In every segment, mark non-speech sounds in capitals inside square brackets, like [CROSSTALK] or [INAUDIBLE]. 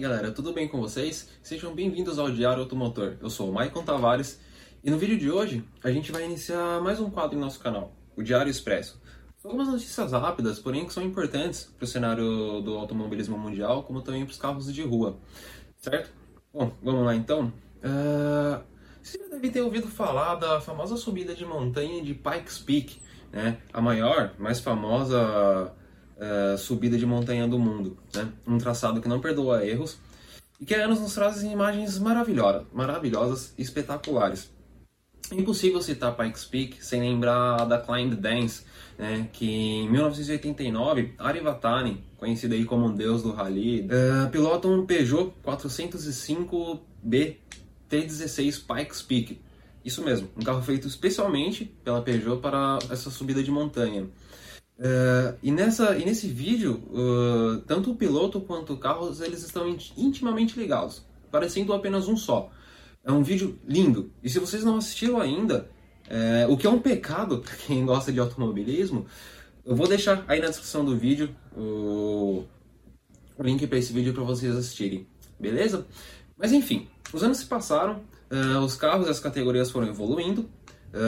galera, tudo bem com vocês? Sejam bem-vindos ao Diário Automotor. Eu sou o Maicon Tavares e no vídeo de hoje a gente vai iniciar mais um quadro em nosso canal, o Diário Expresso. São algumas notícias rápidas, porém que são importantes para o cenário do automobilismo mundial, como também para os carros de rua, certo? Bom, vamos lá então. Uh, você já deve ter ouvido falar da famosa subida de montanha de Pikes Peak, né? A maior, mais famosa uh, subida de montanha do mundo. Né? Um traçado que não perdoa erros e que há anos nos traz imagens maravilhosas, maravilhosas e espetaculares. Impossível citar Pikes Peak sem lembrar da Climb Dance, né, que em 1989, Ari Vatani, conhecido aí como um deus do rally, uh, pilota um Peugeot 405B T16 Pikes Peak. Isso mesmo, um carro feito especialmente pela Peugeot para essa subida de montanha. Uh, e, nessa, e nesse vídeo, uh, tanto o piloto quanto o carro eles estão intimamente ligados, parecendo apenas um só. É um vídeo lindo. E se vocês não assistiram ainda, é, o que é um pecado para quem gosta de automobilismo, eu vou deixar aí na descrição do vídeo o, link para esse vídeo para vocês assistirem, beleza? Mas enfim, os anos se passaram, os carros e as categorias foram evoluindo,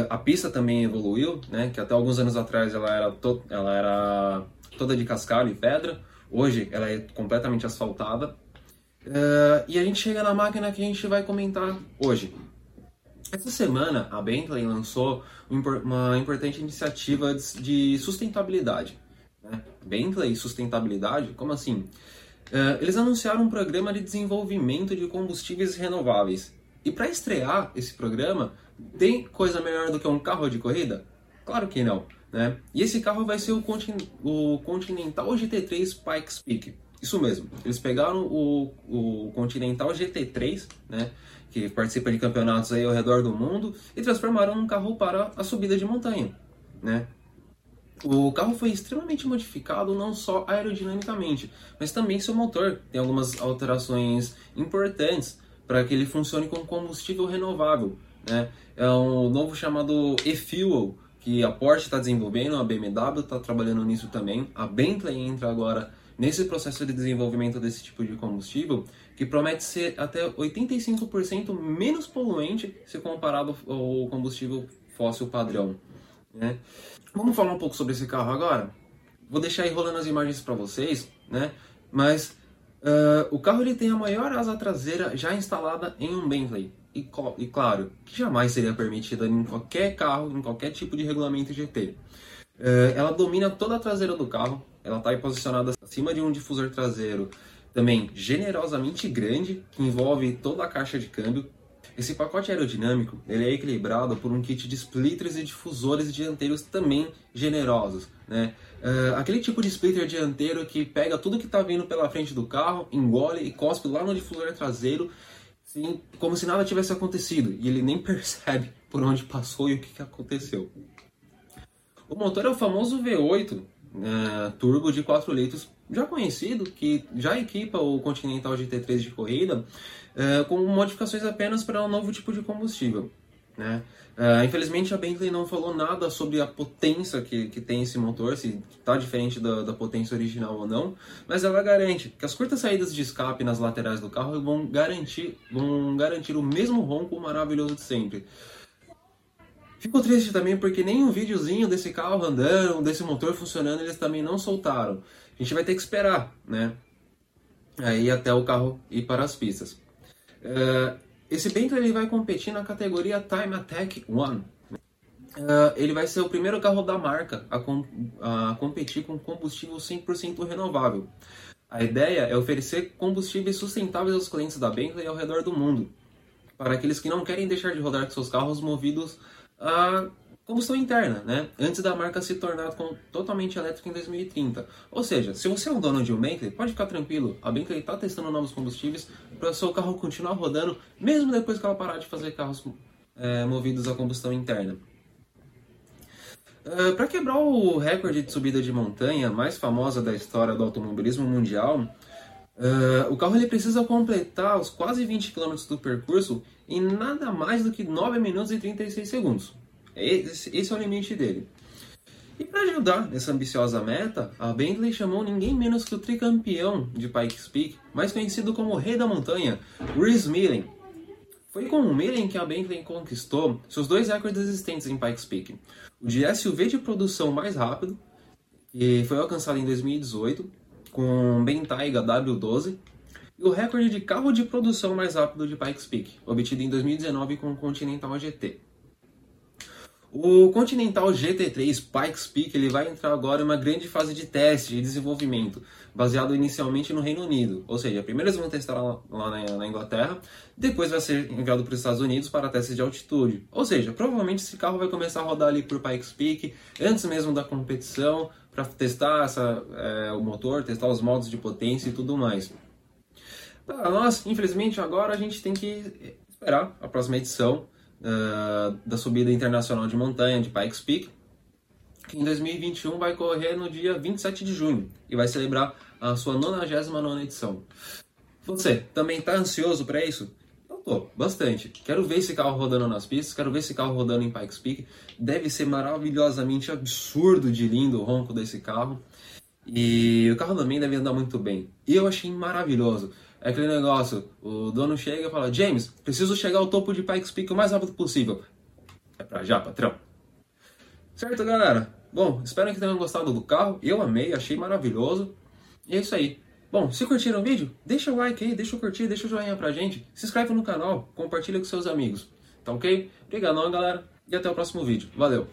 a pista também evoluiu, né? Que até alguns anos atrás ela era, to ela era toda de cascalho e pedra. Hoje ela é completamente asfaltada. Uh, e a gente chega na máquina que a gente vai comentar hoje. Essa semana a Bentley lançou uma importante iniciativa de sustentabilidade. Né? Bentley sustentabilidade? Como assim? Uh, eles anunciaram um programa de desenvolvimento de combustíveis renováveis. E para estrear esse programa, tem coisa melhor do que um carro de corrida? Claro que não. Né? E esse carro vai ser o, o Continental GT3 Pikes Peak. Isso mesmo. Eles pegaram o, o Continental GT3, né, que participa de campeonatos aí ao redor do mundo, e transformaram num carro para a subida de montanha. Né? O carro foi extremamente modificado não só aerodinamicamente, mas também seu motor. Tem algumas alterações importantes para que ele funcione com combustível renovável. Né? É um novo chamado e-fuel que a Porsche está desenvolvendo, a BMW está trabalhando nisso também, a Bentley entra agora nesse processo de desenvolvimento desse tipo de combustível, que promete ser até 85% menos poluente se comparado ao combustível fóssil padrão. Né? Vamos falar um pouco sobre esse carro agora? Vou deixar aí rolando as imagens para vocês, né? mas uh, o carro ele tem a maior asa traseira já instalada em um Bentley e, e, claro, que jamais seria permitida em qualquer carro, em qualquer tipo de regulamento GT. Uh, ela domina toda a traseira do carro, ela está posicionada acima de um difusor traseiro também generosamente grande, que envolve toda a caixa de câmbio. Esse pacote aerodinâmico ele é equilibrado por um kit de splitters e difusores dianteiros também generosos. Né? Uh, aquele tipo de splitter dianteiro que pega tudo que está vindo pela frente do carro, engole e cospe lá no difusor traseiro como se nada tivesse acontecido e ele nem [LAUGHS] percebe por onde passou e o que, que aconteceu. O motor é o famoso V8 né, turbo de 4 litros, já conhecido, que já equipa o Continental GT3 de corrida uh, com modificações apenas para um novo tipo de combustível. Né? Uh, infelizmente a Bentley não falou nada sobre a potência que, que tem esse motor, se está diferente da, da, potência original ou não, mas ela garante que as curtas saídas de escape nas laterais do carro vão garantir, vão garantir o mesmo ronco maravilhoso de sempre. Fico triste também porque nem um videozinho desse carro andando, desse motor funcionando, eles também não soltaram. A gente vai ter que esperar, né? Aí até o carro ir para as pistas. Uh, esse Bentley ele vai competir na categoria Time Attack One. Uh, ele vai ser o primeiro carro da marca a, com, a competir com combustível 100% renovável. A ideia é oferecer combustíveis sustentáveis aos clientes da Bentley ao redor do mundo, para aqueles que não querem deixar de rodar seus carros movidos a combustão interna, né? Antes da marca se tornar totalmente elétrica em 2030. Ou seja, se você é um dono de um Bentley, pode ficar tranquilo. A Bentley está testando novos combustíveis para o seu carro continuar rodando, mesmo depois que ela parar de fazer carros é, movidos a combustão interna. Uh, para quebrar o recorde de subida de montanha mais famosa da história do automobilismo mundial, uh, o carro ele precisa completar os quase 20 km do percurso em nada mais do que 9 minutos e 36 segundos. Esse, esse é o limite dele. E para ajudar nessa ambiciosa meta, a Bentley chamou ninguém menos que o tricampeão de Pikes Peak, mais conhecido como o Rei da Montanha, Rhys Millen. Foi com o Millen que a Bentley conquistou seus dois recordes existentes em Pikes Peak. O de SUV de produção mais rápido, que foi alcançado em 2018, com Bentayga W12, e o recorde de carro de produção mais rápido de Pikes Peak, obtido em 2019 com o Continental GT. O Continental GT3 Pikes Peak ele vai entrar agora em uma grande fase de teste e desenvolvimento, baseado inicialmente no Reino Unido. Ou seja, primeiro eles vão testar lá, lá na, na, Inglaterra, depois vai ser enviado para os Estados Unidos para testes de altitude. Ou seja, provavelmente esse carro vai começar a rodar ali por Pikes Peak antes mesmo da competição, para testar essa, é, o motor, testar os modos de potência e tudo mais. Para nós, infelizmente, agora a gente tem que esperar a próxima edição uh, da subida internacional de montanha de Pikes Peak, que em 2021 vai correr no dia 27 de junho e vai celebrar a sua 99 edição. Você também está ansioso para isso? Tô, bastante. Quero ver esse carro rodando nas pistas, quero ver esse carro rodando em Pikes Peak. Deve ser maravilhosamente absurdo de lindo o ronco desse carro. E o carro também deve andar muito bem. E eu achei maravilhoso. É aquele negócio, o dono chega e fala, James, preciso chegar ao topo de Pikes Peak o mais rápido possível. É pra já, patrão. Certo, galera? Bom, espero que tenham gostado do carro. Eu amei, achei maravilhoso. E é isso aí. Bom, se curtiram o vídeo, deixa o like aí, deixa o curtir, deixa o joinha pra gente. Se inscreve no canal, compartilha com seus amigos. Tá ok? Obrigadão, galera. E até o próximo vídeo. Valeu!